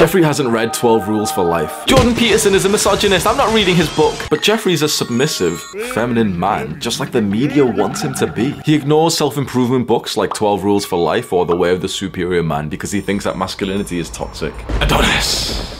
Jeffrey hasn't read 12 Rules for Life. Jordan Peterson is a misogynist. I'm not reading his book. But Jeffrey's a submissive, feminine man, just like the media wants him to be. He ignores self improvement books like 12 Rules for Life or The Way of the Superior Man because he thinks that masculinity is toxic. Adonis!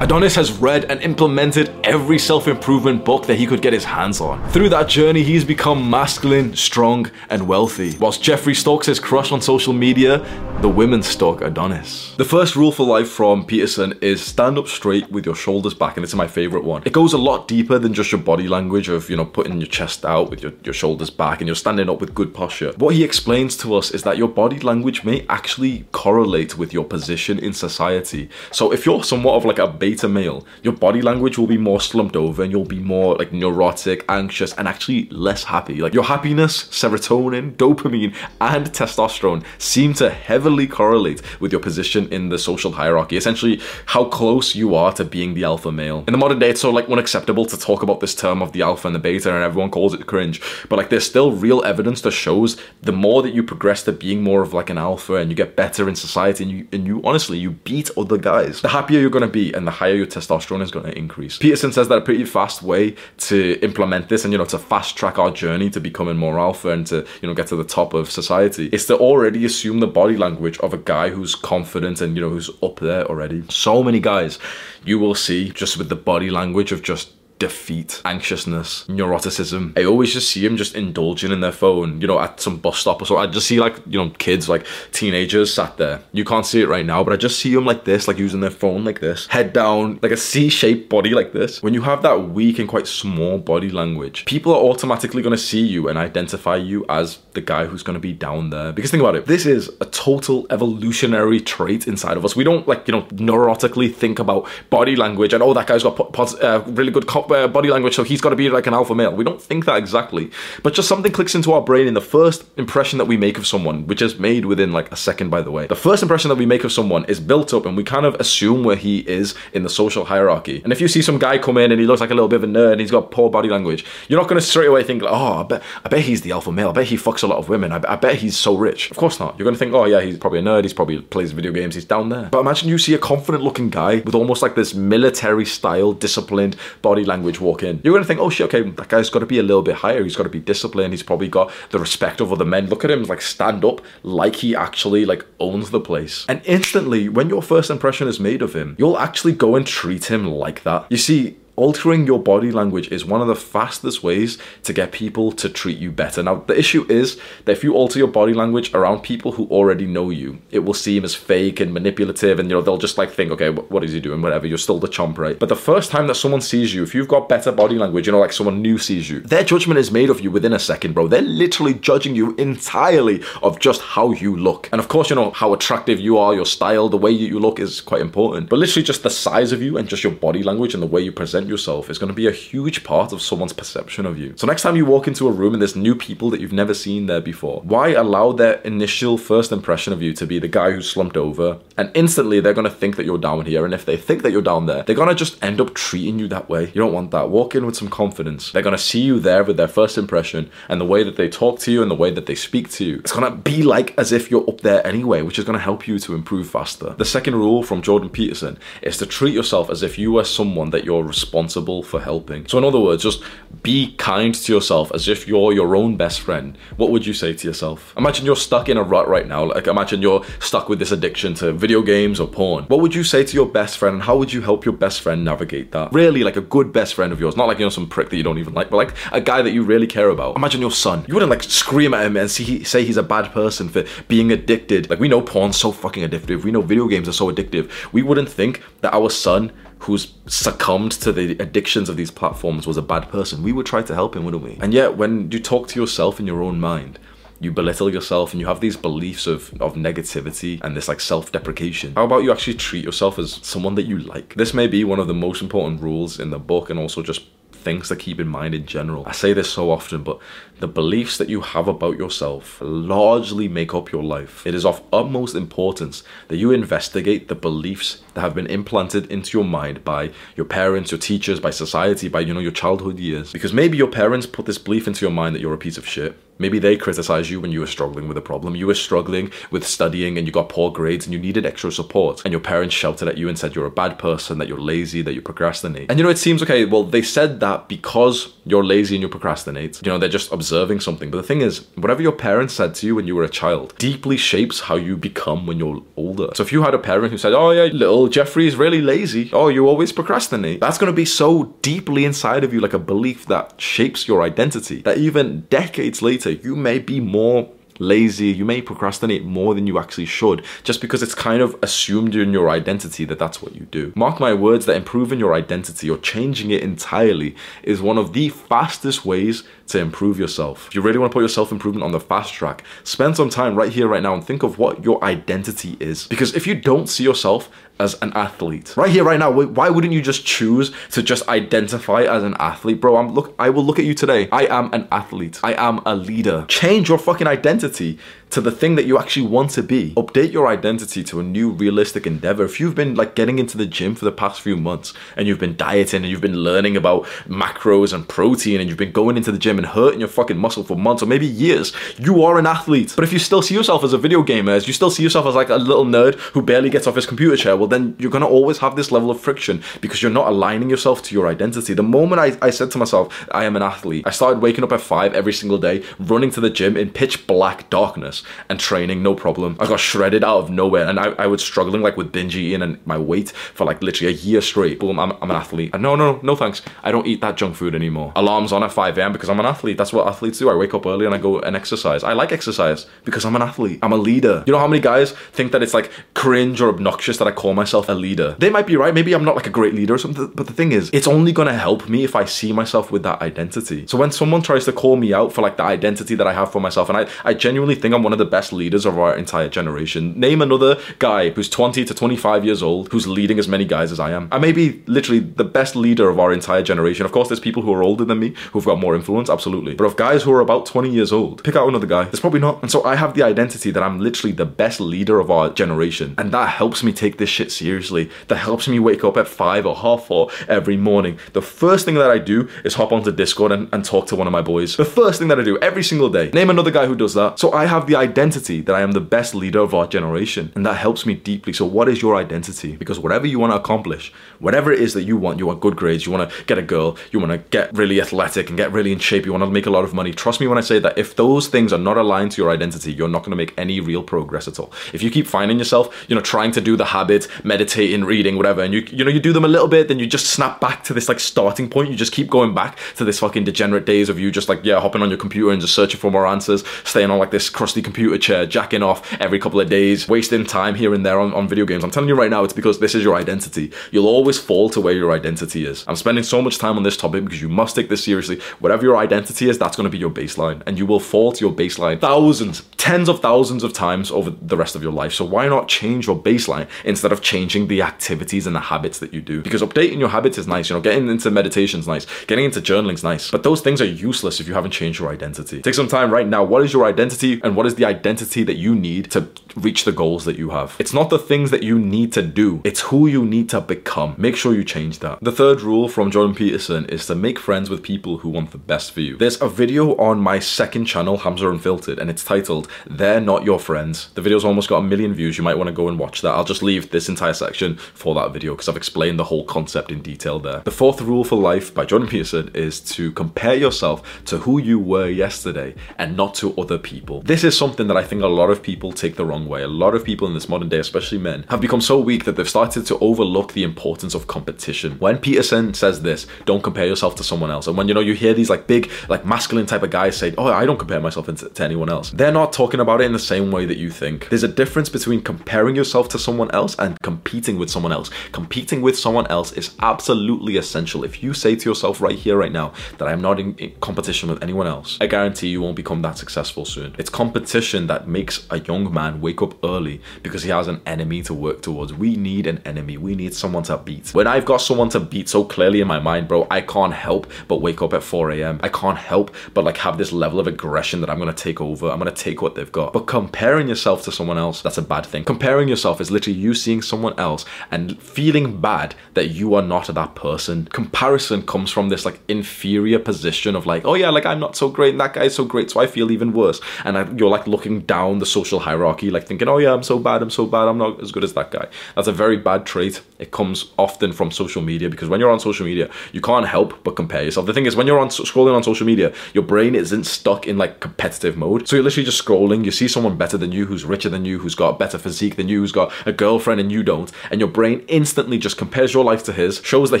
Adonis has read and implemented every self improvement book that he could get his hands on. Through that journey, he's become masculine, strong, and wealthy. Whilst Jeffrey stalks his crush on social media, the women stalk Adonis. The first rule for life from Peterson is stand up straight with your shoulders back, and it's my favorite one. It goes a lot deeper than just your body language of, you know, putting your chest out with your, your shoulders back and you're standing up with good posture. What he explains to us is that your body language may actually correlate with your position in society. So if you're somewhat of like a beta male, your body language will be more slumped over and you'll be more like neurotic, anxious, and actually less happy. Like your happiness, serotonin, dopamine, and testosterone seem to heavily correlate with your position in the social hierarchy. Essentially, how close you are to being the alpha male. In the modern day, it's so like unacceptable to talk about this term of the alpha and the beta, and everyone calls it cringe. But like, there's still real evidence that shows the more that you progress to being more of like an alpha, and you get better in society, and you and you honestly you beat other guys, the happier you're gonna be, and the higher your testosterone is gonna increase. Peterson says that a pretty fast way to implement this, and you know, to fast track our journey to becoming more alpha and to you know get to the top of society, is to already assume the body language of a guy who's confident and you know who's up there already. So many guys you will see just with the body language of just defeat, anxiousness, neuroticism. I always just see them just indulging in their phone, you know, at some bus stop or so. I just see like, you know, kids, like teenagers sat there. You can't see it right now, but I just see them like this, like using their phone like this, head down, like a C shaped body like this. When you have that weak and quite small body language, people are automatically going to see you and identify you as the guy who's going to be down there. Because think about it, this is a total evolutionary trait inside of us. We don't like, you know, neurotically think about body language and oh, that guy's got uh, really good uh, body language, so he's got to be like an alpha male. We don't think that exactly, but just something clicks into our brain in the first impression that we make of someone, which is made within like a second, by the way. The first impression that we make of someone is built up, and we kind of assume where he is in the social hierarchy. And if you see some guy come in and he looks like a little bit of a nerd and he's got poor body language, you're not going to straight away think, oh, I bet, I bet he's the alpha male. I bet he fucks a lot of women. I, I bet he's so rich. Of course not. You're going to think, oh yeah, he's probably a nerd. He's probably plays video games. He's down there. But imagine you see a confident looking guy with almost like this military style, disciplined body language walk in. You're going to think, oh shit, okay, that guy's got to be a little bit higher. He's got to be disciplined. He's probably got the respect of other men. Look at him, like stand up, like he actually like owns the place. And instantly, when your first impression is made of him, you'll actually go and treat him like that. You see, altering your body language is one of the fastest ways to get people to treat you better. Now, the issue is that if you alter your body language around people who already know you, it will seem as fake and manipulative, and you know, they'll just like think, okay, what is he doing? Whatever, you're still the chomp, right? But the first time that someone sees you, if you've got better body language, you know, like someone new sees you, their judgment is made of you within a second, bro. They're literally judging you entirely of just how you look. And of course, you know, how attractive you are, your style, the way you look is quite important. But literally just the size of you and just your body language and the way you present yourself is going to be a huge part of someone's perception of you. So next time you walk into a room and there's new people that you've never seen there before, why allow their initial first impression of you to be the guy who's slumped over and instantly they're going to think that you're down here and if they think that you're down there, they're going to just end up treating you that way. You don't want that. Walk in with some confidence. They're going to see you there with their first impression and the way that they talk to you and the way that they speak to you. It's going to be like as if you're up there anyway, which is going to help you to improve faster. The second rule from Jordan Peterson is to treat yourself as if you were someone that you're responsible for helping. So, in other words, just be kind to yourself as if you're your own best friend. What would you say to yourself? Imagine you're stuck in a rut right now. Like, imagine you're stuck with this addiction to video games or porn. What would you say to your best friend, and how would you help your best friend navigate that? Really, like a good best friend of yours, not like you know some prick that you don't even like, but like a guy that you really care about. Imagine your son. You wouldn't like scream at him and see, say he's a bad person for being addicted. Like we know porn's so fucking addictive. We know video games are so addictive. We wouldn't think that our son who's succumbed to the addictions of these platforms was a bad person, we would try to help him, wouldn't we? And yet, when you talk to yourself in your own mind, you belittle yourself and you have these beliefs of, of negativity and this like self-deprecation. How about you actually treat yourself as someone that you like? This may be one of the most important rules in the book and also just things to keep in mind in general. I say this so often, but the beliefs that you have about yourself largely make up your life. It is of utmost importance that you investigate the beliefs that have been implanted into your mind by your parents, your teachers, by society, by you know your childhood years. Because maybe your parents put this belief into your mind that you're a piece of shit Maybe they criticized you when you were struggling with a problem. You were struggling with studying and you got poor grades and you needed extra support. And your parents shouted at you and said you're a bad person, that you're lazy, that you procrastinate. And you know, it seems okay, well, they said that because you're lazy and you procrastinate. You know, they're just observing something. But the thing is, whatever your parents said to you when you were a child deeply shapes how you become when you're older. So if you had a parent who said, oh yeah, little Jeffrey is really lazy, oh, you always procrastinate, that's going to be so deeply inside of you like a belief that shapes your identity that even decades later, you may be more lazy, you may procrastinate more than you actually should, just because it's kind of assumed in your identity that that's what you do. Mark my words that improving your identity or changing it entirely is one of the fastest ways to improve yourself. If you really want to put your self improvement on the fast track, spend some time right here, right now, and think of what your identity is. Because if you don't see yourself as an athlete, right here, right now, why wouldn't you just choose to just identify as an athlete, bro? I'm look, I will look at you today. I am an athlete. I am a leader. Change your fucking identity to the thing that you actually want to be. Update your identity to a new realistic endeavor. If you've been like getting into the gym for the past few months and you've been dieting and you've been learning about macros and protein and you've been going into the gym and hurting your fucking muscle for months or maybe years, you are an athlete. But if you still see yourself as a video gamer, as you still see yourself as like a little nerd who barely gets off his computer chair, well then you're gonna always have this level of friction because you're not aligning yourself to your identity. The moment I, I said to myself, I am an athlete, I started waking up at five every single day, running to the gym in pitch black darkness and training, no problem. I got shredded out of nowhere and I, I was struggling like with binge eating and my weight for like literally a year straight. Boom, I'm, I'm an athlete. And no, no, no thanks. I don't eat that junk food anymore. Alarms on at 5 a.m. because I'm an athlete. That's what athletes do. I wake up early and I go and exercise. I like exercise because I'm an athlete. I'm a leader. You know how many guys think that it's like cringe or obnoxious that I call myself a leader? They might be right. Maybe I'm not like a great leader or something. But the thing is, it's only going to help me if I see myself with that identity. So when someone tries to call me out for like the identity that I have for myself, and I, I genuinely think I'm one of the best leaders of our entire generation. Name another guy who's 20 to 25 years old who's leading as many guys as I am. I may be literally the best leader of our entire generation. Of course, there's people who are older than me who've got more influence, absolutely. But of guys who are about 20 years old, pick out another guy. There's probably not. And so I have the identity that I'm literally the best leader of our generation. And that helps me take this shit seriously. That helps me wake up at five or half four every morning. The first thing that I do is hop onto Discord and, and talk to one of my boys. The first thing that I do every single day. Name another guy who does that. So I have the identity that I am the best leader of our generation. And that helps me deeply. So, what is your identity? Because whatever you want to accomplish, whatever it is that you want, you want good grades, you want to get a girl, you want to get really athletic and get really in shape, you want to make a lot of money. Trust me when I say that if those things are not aligned to your identity, you're not going to make any real progress at all. If you keep finding yourself, you know, trying to do the habit, meditating, reading, whatever, and you, you know, you do them a little bit, then you just snap back to this like starting point. You just keep going back to this fucking degenerate days of you just like, yeah, hopping on your computer and just searching for more answers, staying on like this crusty computer chair, jacking off every couple of days, wasting time here and there on, on video games. I'm telling you right now, it's because this is your identity. You'll always fall to where your identity is. I'm spending so much time on this topic because you must take this seriously. Whatever your identity is, that's going to be your baseline. And you will fall to your baseline thousands, tens of thousands of times over the rest of your life. So why not change your baseline instead of changing the activities and the habits that you do? Because updating your habits is nice. You know, getting into meditation is nice. Getting into journaling is nice. But those things are useless if you haven't changed your identity. Take some time right now. What is your identity and what is the identity that you need to reach the goals that you have. It's not the things that you need to do, it's who you need to become. Make sure you change that. The third rule from Jordan Peterson is to make friends with people who want the best for you. There's a video on my second channel, Hamza Unfiltered, and it's titled, They're Not Your Friends. The video's almost got a million views. You might want to go and watch that. I'll just leave this entire section for that video because I've explained the whole concept in detail there. The fourth rule for life by Jordan Peterson is to compare yourself to who you were yesterday and not to other people. This is something that I think a lot of people take the wrong way. A lot of people in this modern day, especially men, have become so weak that they've started to overlook the importance of competition. When Peterson says this, don't compare yourself to someone else. And when you know you hear these like big, like masculine type of guys say, Oh, I don't compare myself to, to anyone else. They're not talking about it in the same way that you think. There's a difference between comparing yourself to someone else and competing with someone else. Competing with someone else is absolutely essential. If you say to yourself right here, right now, that I'm not in, in competition with anyone else, I guarantee you won't become that successful soon. It's competition competition that makes a young man wake up early because he has an enemy to work towards. We need an enemy. We need someone to beat. When I've got someone to beat so clearly in my mind, bro, I can't help but wake up at 4 a.m. I can't help but like have this level of aggression that I'm gonna take over. I'm gonna take what they've got. But comparing yourself to someone else, that's a bad thing. Comparing yourself is literally you seeing someone else and feeling bad that you are not that person. Comparison comes from this like inferior position of like, oh yeah, like I'm not so great and that guy's so great, so I feel even worse. And I, you're like looking down the social hierarchy, like thinking, oh yeah, I'm so bad, I'm so bad, I'm not as good as that guy. That's a very bad trait. It comes often from social media because when you're on social media, you can't help but compare yourself. The thing is, when you're on scrolling on social media, your brain isn't stuck in like competitive mode. So you're literally just scrolling. You see someone better than you, who's richer than you, who's got better physique than you, who's got a girlfriend and you don't, and your brain instantly just compares your life to his, shows that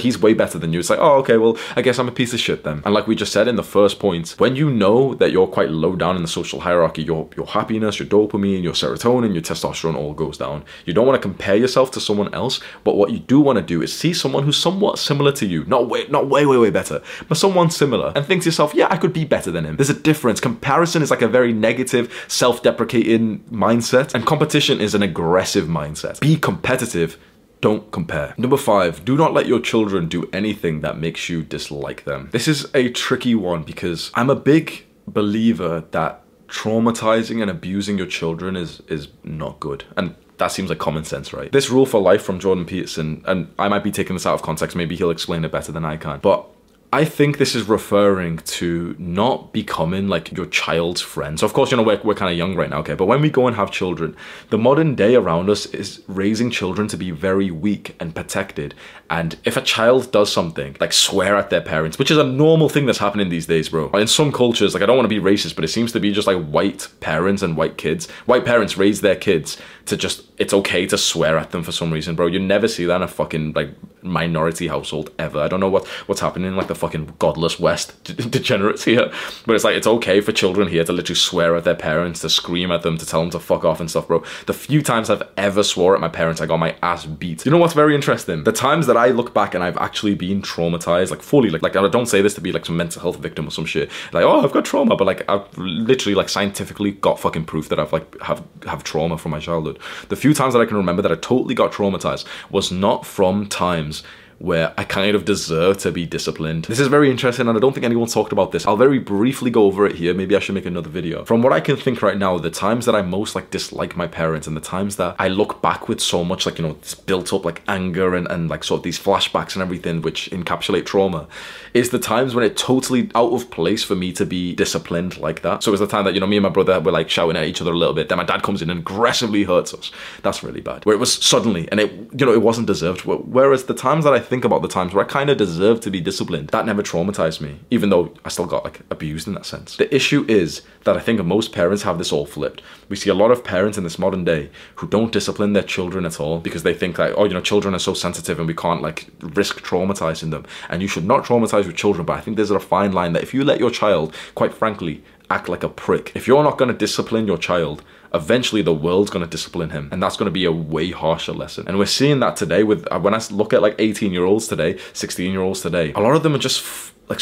he's way better than you. It's like, oh, okay, well, I guess I'm a piece of shit then. And like we just said in the first point, when you know that you're quite low down in the social hierarchy, your your happiness, your dopamine, your serotonin, your testosterone all goes down. You don't want to compare yourself to someone else, but what you do want to do is see someone who's somewhat similar to you, not way, not way, way, way better, but someone similar, and think to yourself, yeah, I could be better than him. There's a difference. Comparison is like a very negative, self-deprecating mindset, and competition is an aggressive mindset. Be competitive don't compare. Number five, do not let your children do anything that makes you dislike them. This is a tricky one because I'm a big believer that traumatizing and abusing your children is is not good. And that seems like common sense, right? This rule for life from Jordan Peterson, and I might be taking this out of context, maybe he'll explain it better than I can. But I think this is referring to not becoming like your child's friend. So of course, you know, we're, we're kind of young right now, okay? But when we go and have children, the modern day around us is raising children to be very weak and protected. And if a child does something, like swear at their parents, which is a normal thing that's happening these days, bro. In some cultures, like I don't want to be racist, but it seems to be just like white parents and white kids. White parents raise their kids to just, it's okay to swear at them for some reason, bro. You never see that in a fucking like minority household ever. I don't know what, what's happening like the fucking godless West degenerates here. But it's like, it's okay for children here to literally swear at their parents, to scream at them, to tell them to fuck off and stuff, bro. The few times I've ever swore at my parents, I got my ass beat. You know what's very interesting? The times that I look back and I've actually been traumatized, like fully, like, like I don't say this to be like some mental health victim or some shit. Like, oh, I've got trauma, but like I've literally like scientifically got fucking proof that I've like have have trauma from my childhood. The few times that I can remember that I totally got traumatized was not from times where I kind of deserve to be disciplined. This is very interesting and I don't think anyone's talked about this. I'll very briefly go over it here. Maybe I should make another video. From what I can think right now, the times that I most like dislike my parents and the times that I look back with so much like, you know, this built up like anger and, and like sort of these flashbacks and everything which encapsulate trauma is the times when it's totally out of place for me to be disciplined like that. So it's the time that, you know, me and my brother were like shouting at each other a little bit. Then my dad comes in and aggressively hurts us. That's really bad. Where it was suddenly and it, you know, it wasn't deserved. Whereas the times that I think about the times where I kind of deserved to be disciplined, that never traumatized me, even though I still got like abused in that sense. The issue is that I think most parents have this all flipped. We see a lot of parents in this modern day who don't discipline their children at all because they think like, oh, you know, children are so sensitive and we can't like risk traumatizing them. And you should not traumatize your children. But I think there's a fine line that if you let your child, quite frankly, act like a prick, if you're not going to discipline your child, eventually the world's going to discipline him and that's going to be a way harsher lesson and we're seeing that today with uh, when i look at like 18 year olds today 16 year olds today a lot of them are just like,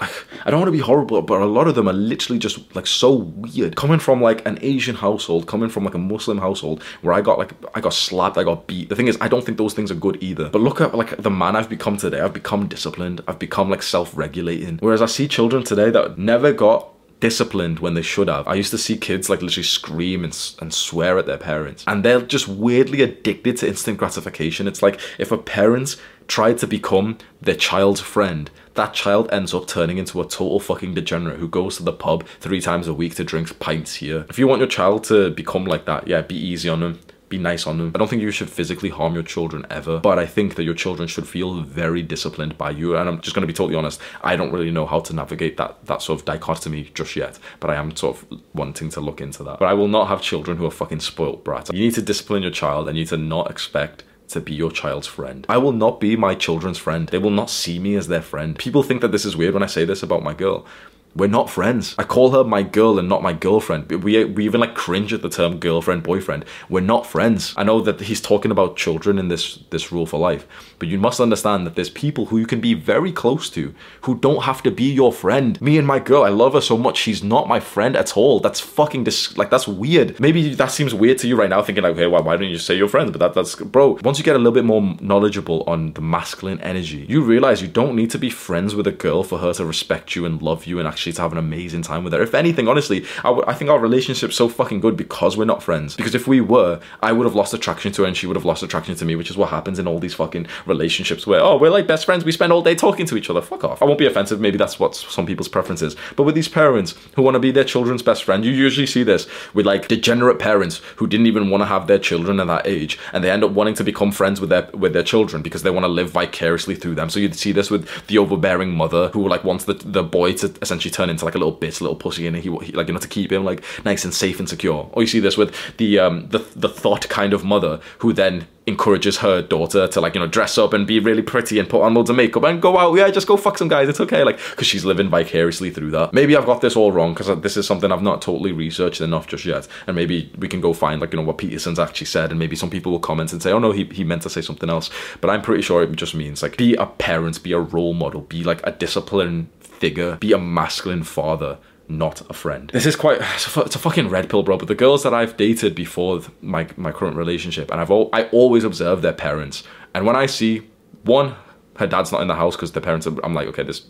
like I don't want to be horrible, but a lot of them are literally just like so weird. Coming from like an Asian household, coming from like a Muslim household where I got like I got slapped, I got beat. The thing is, I don't think those things are good either. But look at like the man I've become today. I've become disciplined. I've become like self-regulating. Whereas I see children today that never got disciplined when they should have. I used to see kids like literally scream and, and swear at their parents. And they're just weirdly addicted to instant gratification. It's like if a parent tried to become their child's friend, that child ends up turning into a total fucking degenerate who goes to the pub three times a week to drink pints here. If you want your child to become like that, yeah, be easy on them be nice on them. I don't think you should physically harm your children ever, but I think that your children should feel very disciplined by you. And I'm just going to be totally honest, I don't really know how to navigate that that sort of dichotomy just yet, but I am sort of wanting to look into that. But I will not have children who are fucking spoiled brats. You need to discipline your child and you need to not expect to be your child's friend. I will not be my children's friend. They will not see me as their friend. People think that this is weird when I say this about my girl. We're not friends. I call her my girl and not my girlfriend. We, we even like cringe at the term girlfriend, boyfriend. We're not friends. I know that he's talking about children in this, this rule for life, but you must understand that there's people who you can be very close to who don't have to be your friend. Me and my girl, I love her so much. She's not my friend at all. That's fucking dis- like that's weird. Maybe that seems weird to you right now, thinking like, hey, why, why don't you say your friends? But that, that's bro. Once you get a little bit more knowledgeable on the masculine energy, you realize you don't need to be friends with a girl for her to respect you and love you and actually to have an amazing time with her. If anything, honestly, I think our relationship's so fucking good because we're not friends. Because if we were, I would have lost attraction to her and she would have lost attraction to me, which is what happens in all these fucking relationships where, oh, we're like best friends, we spend all day talking to each other. Fuck off. I won't be offensive, maybe that's what some people's preference is. But with these parents who want to be their children's best friend, you usually see this with like degenerate parents who didn't even want to have their children at that age and they end up wanting to become friends with their with their children because they want to live vicariously through them. So you'd see this with the overbearing mother who like wants the, the boy to essentially turn into like a little bitch, a little pussy, and he, he like you know to keep him like nice and safe and secure. Or you see this with the um the the thought kind of mother who then encourages her daughter to like you know dress up and be really pretty and put on loads of makeup and go out. Yeah just go fuck some guys. It's okay like because she's living vicariously through that. Maybe i've got this all wrong because uh, this is something i've not totally researched enough just yet. And maybe we can go find like you know what peterson's actually said and maybe some people will comment and say oh no he, he meant to say something else. But i'm pretty sure it just means like be a parent be a role model be like a disciplined figure be a masculine father not a friend. This is quite it's a, fucking red pill, bro. But the girls that I've dated before my my current relationship, and I've all, I always observe their parents, and when I see one, her dad's not in the house because the parents, are, I'm like, okay, this,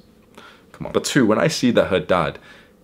come on. But two, when I see that her dad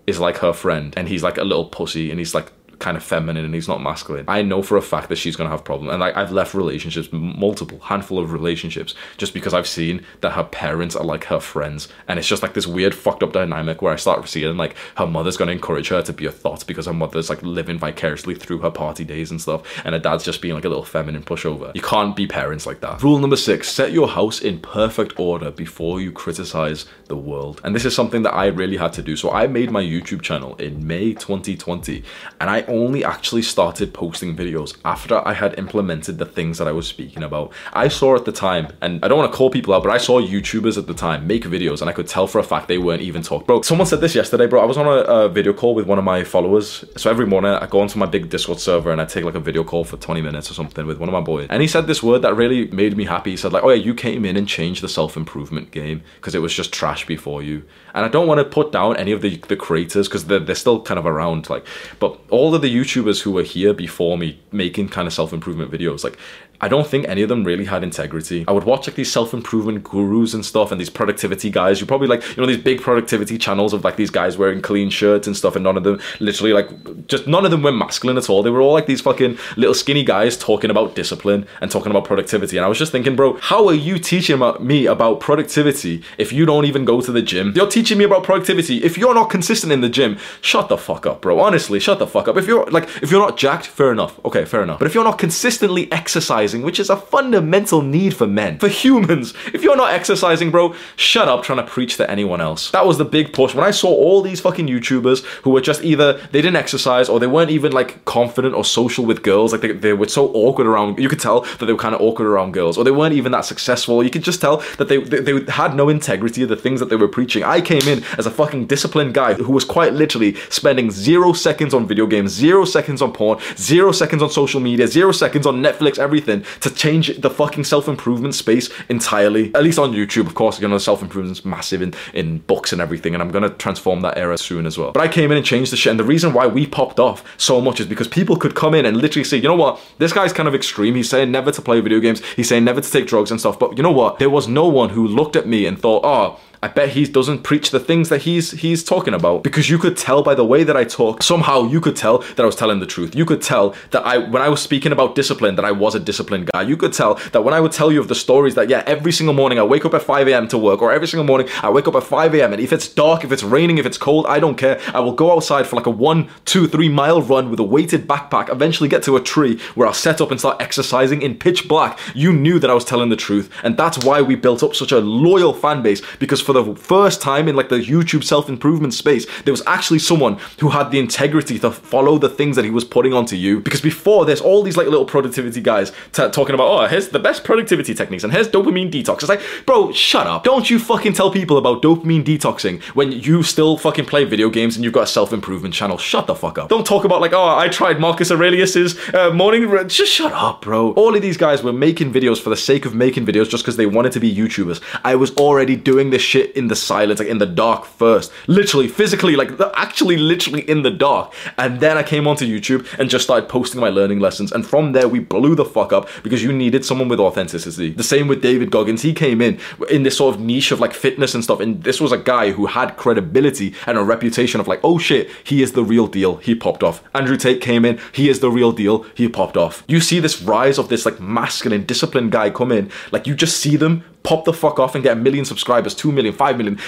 is like her friend, and he's like a little pussy, and he's like kind of feminine and he's not masculine. I know for a fact that she's gonna have problems, and like I've left relationships, multiple handful of relationships, just because I've seen that her parents are like her friends, and it's just like this weird fucked up dynamic where I start seeing like her mother's gonna encourage her to be a thought because her mother's like living vicariously through her party days and stuff, and her dad's just being like a little feminine pushover. You can't be parents like that. Rule number six: set your house in perfect order before you criticize the world, and this is something that I really had to do. So I made my YouTube channel in May 2020, and I only actually started posting videos after I had implemented the things that I was speaking about. I saw at the time, and I don't want to call people out, but I saw YouTubers at the time make videos, and I could tell for a fact they weren't even talking. Bro, someone said this yesterday, bro. I was on a, a video call with one of my followers. So every morning I go onto my big Discord server and I take like a video call for 20 minutes or something with one of my boys. And he said this word that really made me happy. He said, like, oh yeah, you came in and changed the self-improvement game because it was just trash before you. And I don't want to put down any of the, the creators because they're, they're still kind of around, like, but all of the YouTubers who were here before me making kind of self improvement videos, like I don't think any of them really had integrity. I would watch like these self-improvement gurus and stuff and these productivity guys. You probably like, you know, these big productivity channels of like these guys wearing clean shirts and stuff and none of them literally like just none of them were masculine at all. They were all like these fucking little skinny guys talking about discipline and talking about productivity. And I was just thinking, bro, how are you teaching me about productivity if you don't even go to the gym? You're teaching me about productivity if you're not consistent in the gym. Shut the fuck up, bro. Honestly, shut the fuck up. If you're like if you're not jacked, fair enough. Okay, fair enough. But if you're not consistently exercising which is a fundamental need for men, for humans. If you're not exercising, bro, shut up trying to preach to anyone else. That was the big push. When I saw all these fucking YouTubers who were just either they didn't exercise or they weren't even like confident or social with girls, like they, they were so awkward around, you could tell that they were kind of awkward around girls, or they weren't even that successful. You could just tell that they, they, they had no integrity of the things that they were preaching. I came in as a fucking disciplined guy who was quite literally spending zero seconds on video games, zero seconds on porn, zero seconds on social media, zero seconds on Netflix, everything to change the fucking self-improvement space entirely. At least on YouTube, of course, you know, self-improvement's massive in, in books and everything, and I'm gonna transform that era soon as well. But I came in and changed the shit, and the reason why we popped off so much is because people could come in and literally say, you know what, this guy's kind of extreme. He's saying never to play video games, he's saying never to take drugs and stuff. But you know what? There was no one who looked at me and thought, oh, I bet he doesn't preach the things that he's he's talking about because you could tell by the way that I talk. Somehow you could tell that I was telling the truth. You could tell that I when I was speaking about discipline that I was a disciplined guy. You could tell that when I would tell you of the stories that yeah, every single morning I wake up at 5 a.m. to work or every single morning I wake up at 5 a.m. and if it's dark, if it's raining, if it's cold, I don't care. I will go outside for like a one, two, three mile run with a weighted backpack, eventually get to a tree where I'll set up and start exercising in pitch black. You knew that I was telling the truth. And that's why we built up such a loyal fan base because for the first time in like the YouTube self-improvement space, there was actually someone who had the integrity to follow the things that he was putting onto you. Because before there's all these like little productivity guys talking about, oh, here's the best productivity techniques and here's dopamine detox. It's like, bro, shut up. Don't you fucking tell people about dopamine detoxing when you still fucking play video games and you've got a self-improvement channel. Shut the fuck up. Don't talk about like, oh, I tried Marcus Aurelius's uh, morning. Just shut up, bro. All of these guys were making videos for the sake of making videos just because they wanted to be YouTubers. I was already doing this shit in the silence, like in the dark first. Literally, physically, like actually literally in the dark. And then I came onto YouTube and just started posting my learning lessons. And from there, we blew the fuck up because you needed someone with authenticity. The same with David Goggins. He came in in this sort of niche of like fitness and stuff. And this was a guy who had credibility and a reputation of like, oh shit, he is the real deal. He popped off. Andrew Tate came in. He is the real deal. He popped off. You see this rise of this like masculine, disciplined guy come in. Like you just see them pop the fuck off and get a million subscribers, two million, five million.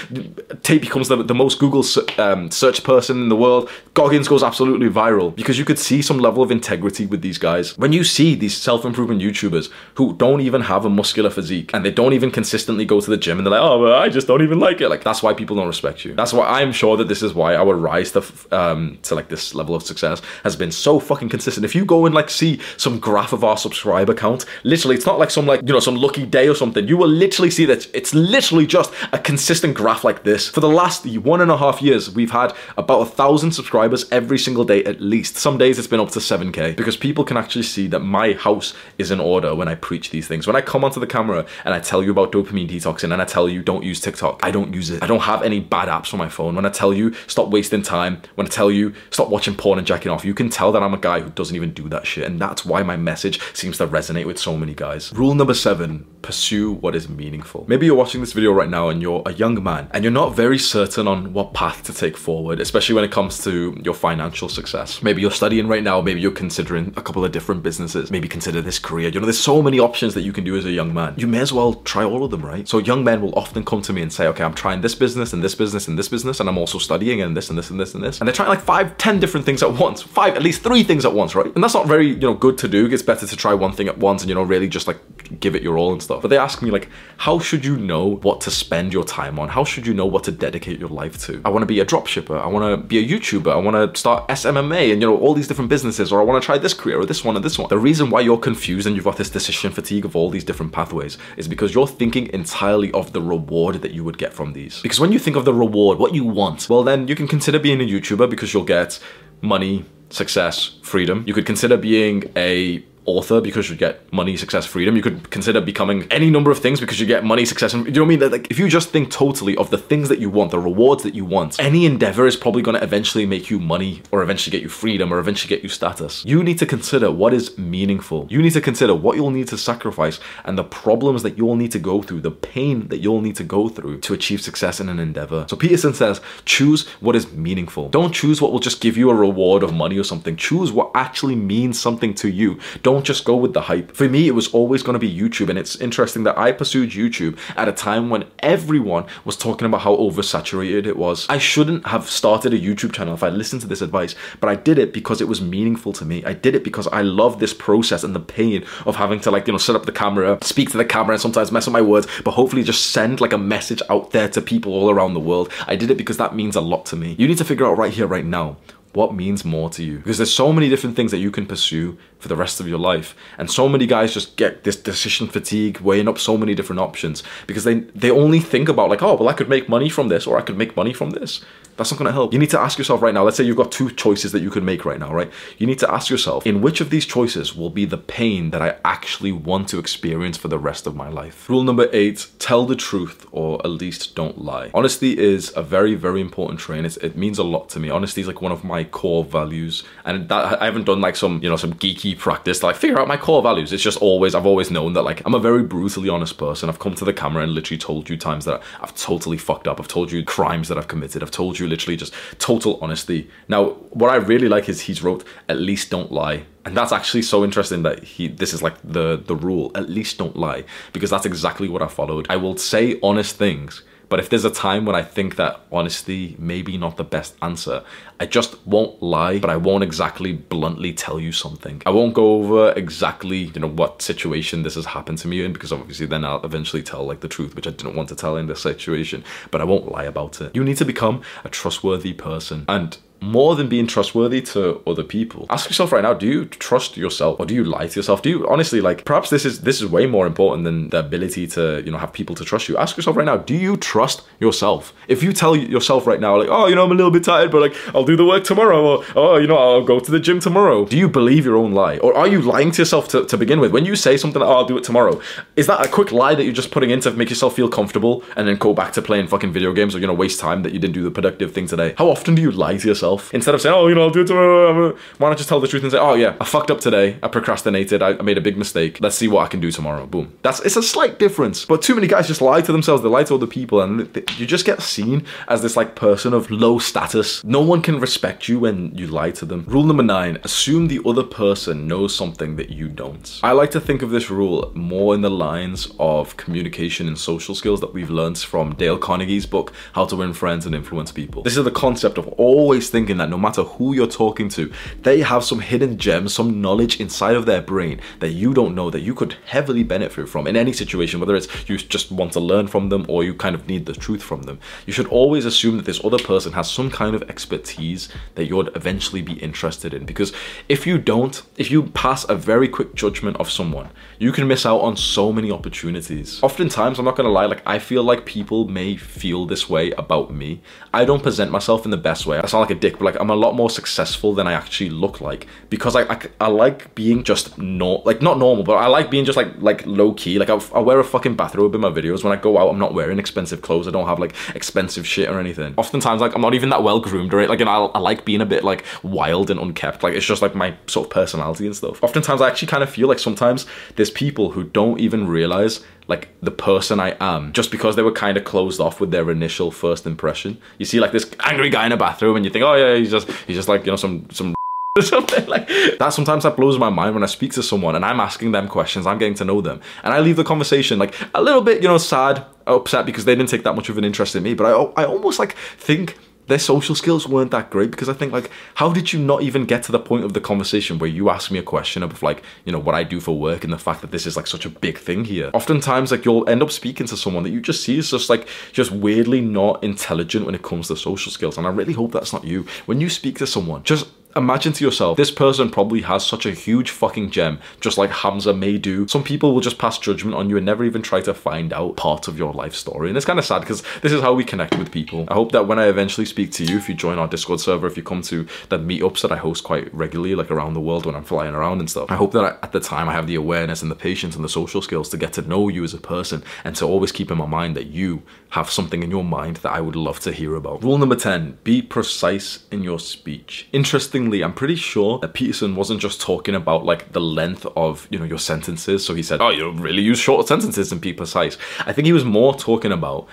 Tate becomes the, the most Google um, search person in the world. Goggins goes absolutely viral because you could see some level of integrity with these guys. When you see these self improvement YouTubers who don't even have a muscular physique and they don't even consistently go to the gym and they're like, oh, well, I just don't even like it. Like that's why people don't respect you. That's why I'm sure that this is why our rise to um, to like this level of success has been so fucking consistent. If you go and like see some graph of our subscriber count, literally, it's not like some like you know some lucky day or something. You will literally see that it's literally just a consistent graph like this. For the last one and a half years, we've had about a thousand subscribers every single day at least. Some days it's been up to 7k because people can actually see that my house is in order when I preach these things. When I come onto the camera and I tell you about dopamine detoxing and I tell you don't use TikTok, I don't use it. I don't have any bad apps on my phone. When I tell you stop wasting time, when I tell you stop watching porn and jacking off, you can tell that I'm a guy who doesn't even do that shit. And that's why my message seems to resonate with so many guys. Rule number seven pursue what is meaningful. Maybe you're watching this video right now and you're a young man and you're not very certain on what path to take forward, especially when it comes to your financial success. Maybe you're studying right now, maybe you're considering a couple of different businesses, maybe consider this career. You know, there's so many options that you can do as a young man. You may as well try all of them, right? So young men will often come to me and say, okay, I'm trying this business and this business and this business, and I'm also studying and this and this and this and this. And they're trying like five, ten different things at once, five, at least three things at once, right? And that's not very, you know, good to do. It's better to try one thing at once and, you know, really just like give it your all and stuff. But they ask me like, how should you know what to spend your time on? How should you know what to dedicate your life to? I want to be a dropshipper. I want to be a YouTuber. I want to start SMMA and you know all these different businesses, or I want to try this career or this one or this one. The reason why you're confused and you've got this decision fatigue of all these different pathways is because you're thinking entirely of the reward that you would get from these. Because when you think of the reward, what you want, well then you can consider being a YouTuber because you'll get money, success, freedom. You could consider being a author because you get money, success, freedom. You could consider becoming any number of things because you get money, success, and you know what I mean? That like if you just think totally of the things that you want, the rewards that you want, any endeavor is probably going to eventually make you money or eventually get you freedom or eventually get you status. You need to consider what is meaningful. You need to consider what you'll need to sacrifice and the problems that you'll need to go through, the pain that you'll need to go through to achieve success in an endeavor. So Peterson says, choose what is meaningful. Don't choose what will just give you a reward of money or something. Choose what actually means something to you. Don't don't just go with the hype. For me, it was always going to be YouTube, and it's interesting that I pursued YouTube at a time when everyone was talking about how oversaturated it was. I shouldn't have started a YouTube channel if I listened to this advice, but I did it because it was meaningful to me. I did it because I love this process and the pain of having to like, you know, set up the camera, speak to the camera, and sometimes mess up my words, but hopefully just send like a message out there to people all around the world. I did it because that means a lot to me. You need to figure out right here, right now, what means more to you? Because there's so many different things that you can pursue for the rest of your life. And so many guys just get this decision fatigue weighing up so many different options. Because they they only think about like oh well i could make money from this or i could make money from this that's not to help. You need to ask yourself right now, let's say you've got two choices that you could make right now, right? You need to ask yourself, in which of these choices will be the pain that I actually want to experience for the rest of my life? Rule number eight, tell the truth or at least don't lie. Honesty is a very, very important trait. It's, it means a lot to me. Honesty is like one of my core values. And that I haven't done like some, you know, some geeky practice to like figure out my core values. It's just always, I've always known that like I'm a very brutally honest person. I've come to the camera and literally told you times that I've totally fucked up. I've told you crimes that I've committed. I've told you literally just total honesty. Now, what I really like is he's wrote, at least don't lie. And that's actually so interesting that he this is like the the rule, at least don't lie, because that's exactly what I followed. I will say honest things, But if there's a time when I think that honesty may be not the best answer, I just won't lie, but I won't exactly bluntly tell you something. I won't go over exactly, you know, what situation this has happened to me in because obviously then I'll eventually tell like the truth, which I didn't want to tell in this situation, but I won't lie about it. You need to become a trustworthy person. And more than being trustworthy to other people. Ask yourself right now do you trust yourself or do you lie to yourself? Do you honestly like perhaps this is this is way more important than the ability to you know have people to trust you. Ask yourself right now do you trust yourself? If you tell yourself right now like oh you know i'm a little bit tired but like i'll do the work tomorrow or oh you know i'll go to the gym tomorrow. Do you believe your own lie? Or are you lying to yourself to, to begin with? When you say something like oh i'll do it tomorrow is that a quick lie that you're just putting in to make yourself feel comfortable and then go back to playing fucking video games or you know waste time that you didn't do the productive thing today? How often do you lie to yourself instead of saying, "Oh, you know, I'll do it tomorrow," why not just tell the truth and say, "Oh yeah, I fucked up today. I procrastinated. I, I made a big mistake. Let's see what I can do tomorrow." Boom. That's it's a slight difference, but too many guys just lie to themselves. They lie to other people, and they, you just get seen as this like person of low status. No one can respect you when you lie to them. Rule number nine: assume the other person knows something that you don't. I like to think of this rule more in the lines of communication and social skills that we've learned from Dale Carnegie's book, How to Win Friends and Influence People. This is the concept of always thinking that no matter who you're talking to, they have some hidden gems, some knowledge inside of their brain that you don't know that you could heavily benefit from in any situation, whether it's you just want to learn from them or you kind of need the truth from them. You should always assume that this other person has some kind of expertise that you'd eventually be interested in. Because if you don't, if you pass a very quick judgment of someone, you can miss out on so many opportunities. Oftentimes, I'm not gonna lie, like I feel like people may feel this way about me. I don't present myself in the best way. I sound like a dick, but like I'm a lot more successful than I actually look like because I, I, I like being just not like not normal, but I like being just like like low key. Like I, I wear a fucking bathrobe in my videos. When I go out, I'm not wearing expensive clothes. I don't have like expensive shit or anything. Oftentimes, like I'm not even that well groomed or it. like, and I, I like being a bit like wild and unkept. Like it's just like my sort of personality and stuff. Oftentimes, I actually kind of feel like sometimes there's people who don't even realize like the person I am just because they were kind of closed off with their initial first impression. You see like this angry guy in a bathroom and you think, oh yeah, he's just he's just like you know some some or something like that sometimes that blows my mind when i speak to someone and i'm asking them questions i'm getting to know them and i leave the conversation like a little bit you know sad upset because they didn't take that much of an interest in me but i, I almost like think their social skills weren't that great because I think like how did you not even get to the point of the conversation where you ask me a question of like you know what I do for work and the fact that this is like such a big thing here. Oftentimes like you'll end up speaking to someone that you just see is just like just weirdly not intelligent when it comes to social skills and I really hope that's not you. When you speak to someone just imagine to yourself, this person probably has such a huge fucking gem, just like Hamza may do. Some people will just pass judgment on you and never even try to find out parts of your life story. And it's kind of sad because this is how we connect with people. I hope that when I eventually speak to you, if you join our Discord server, if you come to the meetups that I host quite regularly, like around the world when I'm flying around and stuff, I hope that I, at the time I have the awareness and the patience and the social skills to get to know you as a person and to always keep in my mind that you have something in your mind that I would love to hear about. Rule number 10 be precise in your speech. Interestingly, I'm pretty sure that Peterson wasn't just talking about like the length of, you know, your sentences. So he said, oh, you really use short sentences and be precise. I think he was more talking about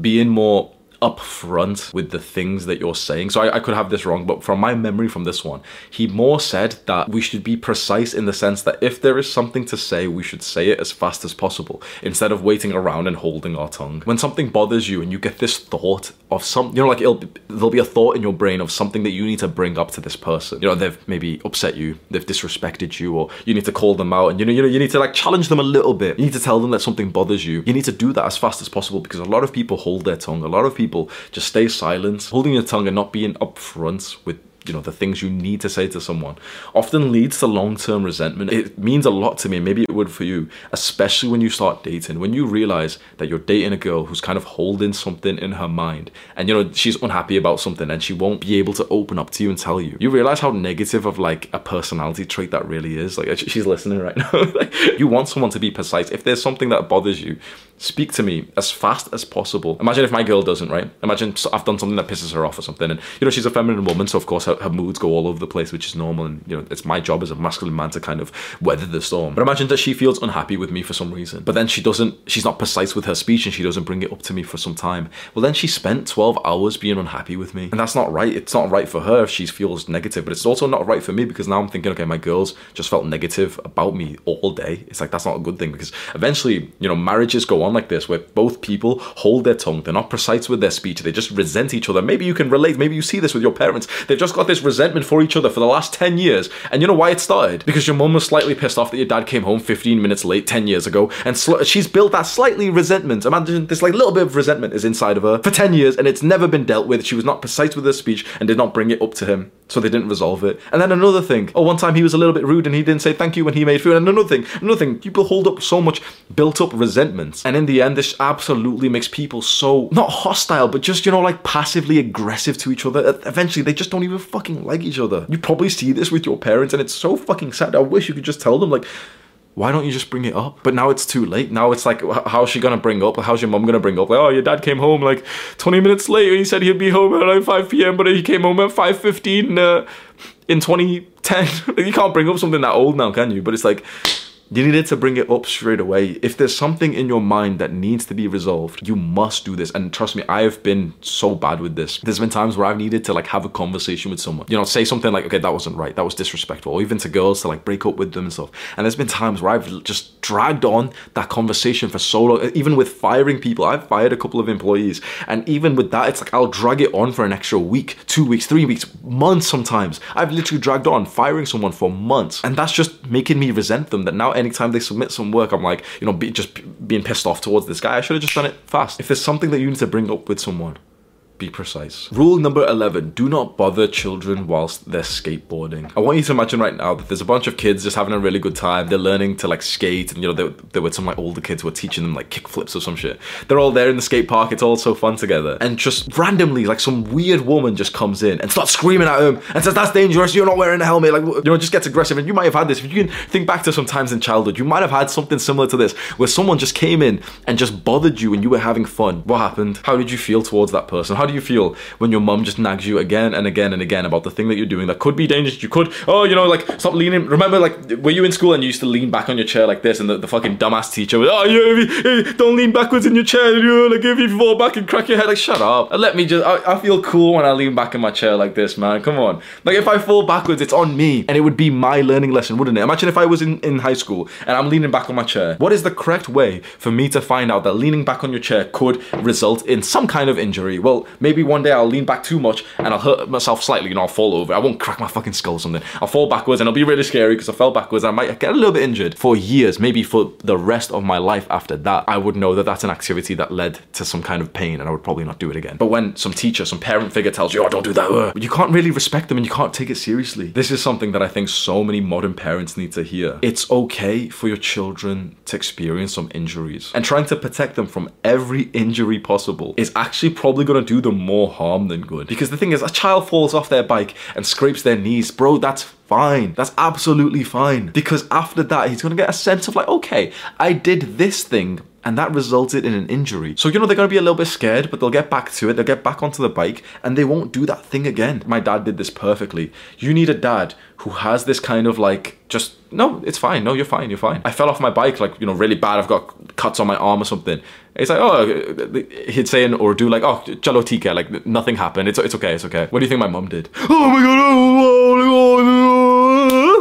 being more upfront with the things that you're saying. So I, I, could have this wrong, but from my memory from this one, he more said that we should be precise in the sense that if there is something to say, we should say it as fast as possible instead of waiting around and holding our tongue. When something bothers you and you get this thought of some, you know, like it'll there'll be a thought in your brain of something that you need to bring up to this person. You know, they've maybe upset you, they've disrespected you, or you need to call them out, and you know, you know, you need to like challenge them a little bit. You need to tell them that something bothers you. You need to do that as fast as possible because a lot of people hold their tongue. A lot of people people. Just stay silent holding your tongue and not being upfront with you know the things you need to say to someone. Often leads to long-term resentment. It means a lot to me maybe it would for you especially when you start dating. When you realize that you're dating a girl who's kind of holding something in her mind and you know she's unhappy about something and she won't be able to open up to you and tell you. You realize how negative of like a personality trait that really is. Like she's listening right now. You want someone to be precise. If there's something that bothers you speak to me as fast as possible imagine if my girl doesn't right imagine i've done something that pisses her off or something and you know she's a feminine woman so of course her, her, moods go all over the place, which is normal. And you know, it's my job as a masculine man to kind of weather the storm. But imagine that she feels unhappy with me for some reason, but then she doesn't. She's not precise with her speech, and she doesn't bring it up to me for some time. Well, then she spent 12 hours being unhappy with me, and that's not right. It's not right for her if she feels negative, but it's also not right for me because now I'm thinking, okay, my girls just felt negative about me all day. It's like that's not a good thing because eventually, you know, marriages go on on like this, where both people hold their tongue, they're not precise with their speech, they just resent each other. Maybe you can relate, maybe you see this with your parents. They've just got this resentment for each other for the last 10 years. And you know why it started? Because your mum was slightly pissed off that your dad came home 15 minutes late 10 years ago, and sl- she's built that slightly resentment. Imagine this like little bit of resentment is inside of her for 10 years, and it's never been dealt with. She was not precise with her speech and did not bring it up to him. So they didn't resolve it. And then another thing. Oh, one time he was a little bit rude and he didn't say thank you when he made food. And another thing, another thing, people hold up so much built up resentment. And in the end, this absolutely makes people so not hostile, but just, you know, like passively aggressive to each other. Eventually, they just don't even fucking like each other. You probably see this with your parents, and it's so fucking sad. I wish you could just tell them, like, why don't you just bring it up? But now it's too late. Now it's like, how's she gonna bring up? How's your mom gonna bring up? Like, oh, your dad came home like 20 minutes late. He said he'd be home at like 5 p.m., but he came home at 5:15 uh, in 2010. you can't bring up something that old now, can you? But it's like, you needed to bring it up straight away. If there's something in your mind that needs to be resolved, you must do this. And trust me, I've been so bad with this. There's been times where I've needed to like have a conversation with someone. You know, say something like, okay, that wasn't right. That was disrespectful. Or even to girls to like break up with them and stuff. And there's been times where I've just dragged on that conversation for so long. Even with firing people, I've fired a couple of employees. And even with that, it's like I'll drag it on for an extra week, two weeks, three weeks, months sometimes. I've literally dragged on firing someone for months. And that's just making me resent them that now anytime they submit some work, I'm like, you know, be, just being pissed off towards this guy. I should have just done it fast. If there's something that you need to bring up with someone, be precise. Rule number 11 do not bother children whilst they're skateboarding. I want you to imagine right now that there's a bunch of kids just having a really good time. They're learning to like skate, and you know, there, there were some like older kids who were teaching them like kick flips or some shit. They're all there in the skate park, it's all so fun together. And just randomly, like some weird woman just comes in and starts screaming at him and says, That's dangerous, you're not wearing a helmet. Like, you know, just gets aggressive. And you might have had this. If you can think back to some times in childhood, you might have had something similar to this where someone just came in and just bothered you and you were having fun. What happened? How did you feel towards that person? How do you feel when your mum just nags you again and again and again about the thing that you're doing that could be dangerous? You could, oh, you know, like stop leaning. Remember, like, were you in school and you used to lean back on your chair like this and the, the fucking dumbass teacher was, oh, you, you, don't lean backwards in your chair. You like, if you fall back and crack your head, like, shut up. And let me just, I, I feel cool when I lean back in my chair like this, man. Come on. Like, if I fall backwards, it's on me and it would be my learning lesson, wouldn't it? Imagine if I was in, in high school and I'm leaning back on my chair. What is the correct way for me to find out that leaning back on your chair could result in some kind of injury? Well, maybe one day I'll lean back too much and I'll hurt myself slightly, you know, I'll fall over. I won't crack my fucking skull or something. I'll fall backwards and it'll be really scary because I fell backwards. I might get a little bit injured for years, maybe for the rest of my life after that. I would know that that's an activity that led to some kind of pain and I would probably not do it again. But when some teacher, some parent figure tells you, oh, don't do that, uh, you can't really respect them and you can't take it seriously. This is something that I think so many modern parents need to hear. It's okay for your children to experience some injuries and trying to protect them from every injury possible is actually probably to do more harm than good. Because the thing is, a child falls off their bike and scrapes their knees, bro, that's fine. That's absolutely fine. Because after that, he's gonna get a sense of like, okay, I did this thing and that resulted in an injury. So, you know, they're gonna be a little bit scared, but they'll get back to it, they'll get back onto the bike, and they won't do that thing again. My dad did this perfectly. You need a dad who has this kind of like, just, no, it's fine, no, you're fine, you're fine. I fell off my bike, like, you know, really bad, I've got cuts on my arm or something. It's like, oh, he'd say in Urdu, like, oh, chalo tika, like, nothing happened, it's, it's okay, it's okay. What do you think my mum did? Oh my god, oh, oh, oh,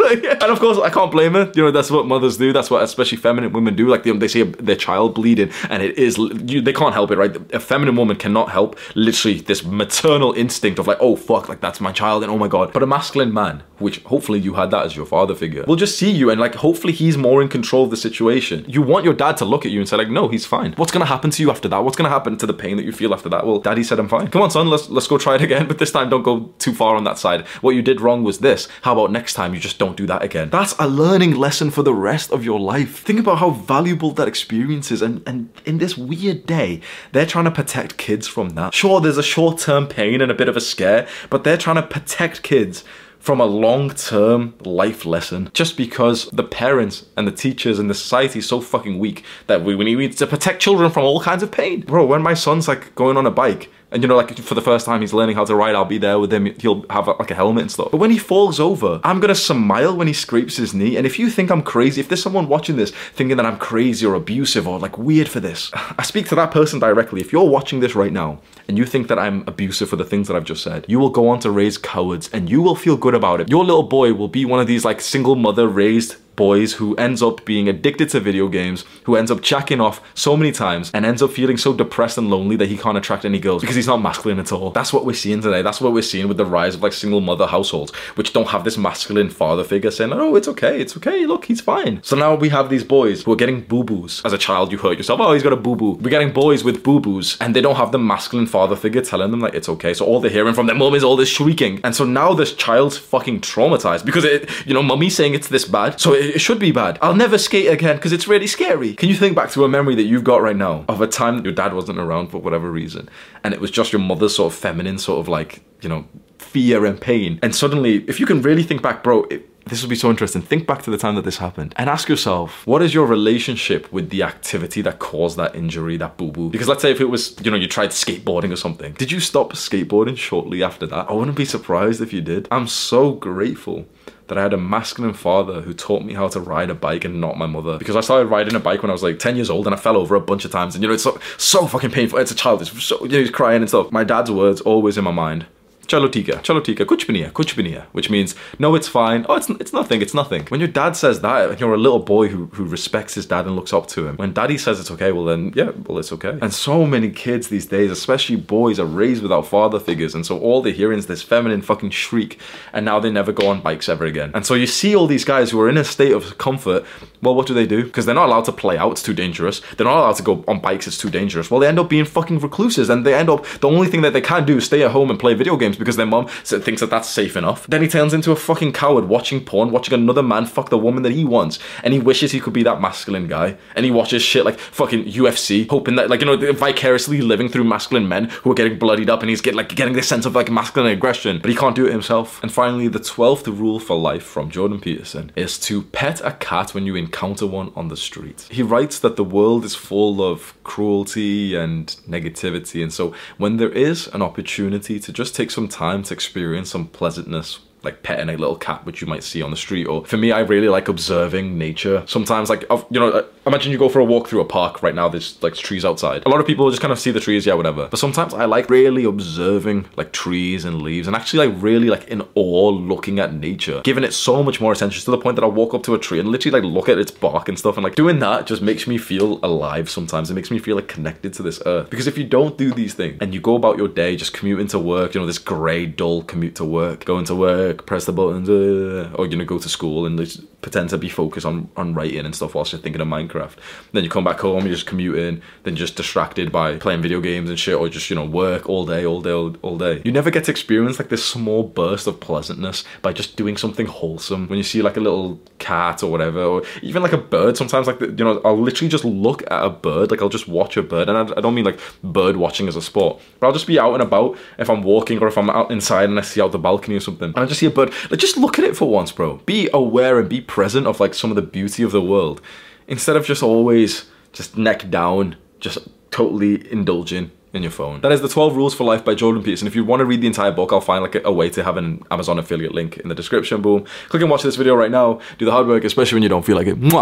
and of course, I can't blame her. You know, that's what mothers do. That's what especially feminine women do. Like they, they see their child bleeding, and it is you, they can't help it, right? A feminine woman cannot help literally this maternal instinct of like, oh fuck, like that's my child, and oh my god. But a masculine man, which hopefully you had that as your father figure, will just see you and like hopefully he's more in control of the situation. You want your dad to look at you and say like, no, he's fine. What's gonna happen to you after that? What's gonna happen to the pain that you feel after that? Well, daddy said I'm fine. Come on, son, let's let's go try it again. But this time, don't go too far on that side. What you did wrong was this. How about next time you just don't do that again? That's a learning lesson for the rest of your life. Think about how valuable that experience is. And, and in this weird day, they're trying to protect kids from that. Sure, there's a short term pain and a bit of a scare, but they're trying to protect kids from a long term life lesson just because the parents and the teachers and the society is so fucking weak that we, we need to protect children from all kinds of pain. Bro, when my son's like going on a bike, and you know, like for the first time he's learning how to ride, I'll be there with him. He'll have uh, like a helmet and stuff. But when he falls over, I'm gonna smile when he scrapes his knee. And if you think I'm crazy, if there's someone watching this thinking that I'm crazy or abusive or like weird for this, I speak to that person directly. If you're watching this right now and you think that I'm abusive for the things that I've just said, you will go on to raise cowards and you will feel good about it. Your little boy will be one of these like single mother raised boys who ends up being addicted to video games, who ends up jacking off so many times and ends up feeling so depressed and lonely that he can't attract any girls because he's not masculine at all. That's what we're seeing today. That's what we're seeing with the rise of like single mother households, which don't have this masculine father figure saying, oh, it's okay, it's okay, look, he's fine. So now we have these boys who are getting boo boos. As a child, you hurt yourself, oh, he's got a boo boo. We're getting boys with boo boos and they don't have the masculine father figure telling them like it's okay. So all they're hearing from their mum is all this shrieking. And so now this child's fucking traumatized because it, you know, mummy's saying it's this bad, so it, it should be bad. I'll never skate again because it's really scary. Can you think back to a memory that you've got right now of a time that your dad wasn't around for whatever reason and it was just your mother's sort of feminine sort of like, you know, fear and pain. And suddenly, if you can really think back, bro, it, this would be so interesting. Think back to the time that this happened and ask yourself, what is your relationship with the activity that caused that injury, that boo boo? Because let's say if it was, you know, you tried skateboarding or something, did you stop skateboarding shortly after that? I wouldn't be surprised if you did. I'm so grateful that I had a masculine father who taught me how to ride a bike and not my mother. Because I started riding a bike when I was like 10 years old and I fell over a bunch of times. And you know, it's so, so fucking painful. It's a child, it's so, you know, he's crying and stuff. My dad's words always in my mind chalo tika, chalo tika, kuch biniya, kuch biniya, which means no, it's fine. Oh, it's it's nothing, it's nothing. When your dad says that, and you're a little boy who who respects his dad and looks up to him. When daddy says it's okay, well then yeah, well it's okay. And so many kids these days, especially boys, are raised without father figures, and so all they're hearing is this feminine fucking shriek, and now they never go on bikes ever again. And so you see all these guys who are in a state of comfort. Well, what do they do? Because they're not allowed to play out; it's too dangerous. They're not allowed to go on bikes; it's too dangerous. Well, they end up being fucking recluses, and they end up the only thing that they can do is stay at home and play video games because their mom thinks that that's safe enough. Then he turns into a fucking coward watching porn, watching another man fuck the woman that he wants, and he wishes he could be that masculine guy. And he watches shit like fucking UFC, hoping that like you know vicariously living through masculine men who are getting bloodied up, and he's getting like getting this sense of like masculine aggression, but he can't do it himself. And finally, the twelfth rule for life from Jordan Peterson is to pet a cat when you encounter one on the street. He writes that the world is full of cruelty and negativity, and so when there is an opportunity to just take some time to experience some pleasantness like petting a little cat which you might see on the street or for me i really like observing nature. Sometimes like you know uh, imagine you go for a walk through a park right now there's like trees outside. A lot of people just kind of see the trees yeah whatever. But sometimes i like really observing like trees and leaves and actually like really like in awe looking at nature giving it so much more attention to the point that i walk up to a tree and literally like look at its bark and stuff and like doing that just makes me feel alive sometimes. It makes me feel like connected to this earth. Because if you don't do these things and you go about your day just commuting to work you know this grey dull commute to work going to work press the buttons uh, or you know go to school and pretend to be focused on on writing and stuff whilst you're thinking of minecraft then you come back home, you're just commuting, then just distracted by playing video games and shit, or just, you know, work all day, all day, all, all day. You never get to experience like this small burst of pleasantness by just doing something wholesome. When you see like a little cat or whatever, or even like a bird, sometimes like, the, you know, I'll literally just look at a bird, like I'll just watch a bird, and I, I don't mean like bird watching as a sport, but I'll just be out and about if I'm walking or if I'm out inside and I see out the balcony or something, and I just see a bird, like just look at it for once, bro. Be aware and be present of like some of the beauty of the world instead of just always just neck down, just totally indulging in your phone. That is the 12 Rules for Life by Jordan Peterson. If you want to read the entire book, I'll find like a, a, way to have an Amazon affiliate link in the description. Boom. Click and watch this video right now. Do the hard work, especially when you don't feel like it. Mwah!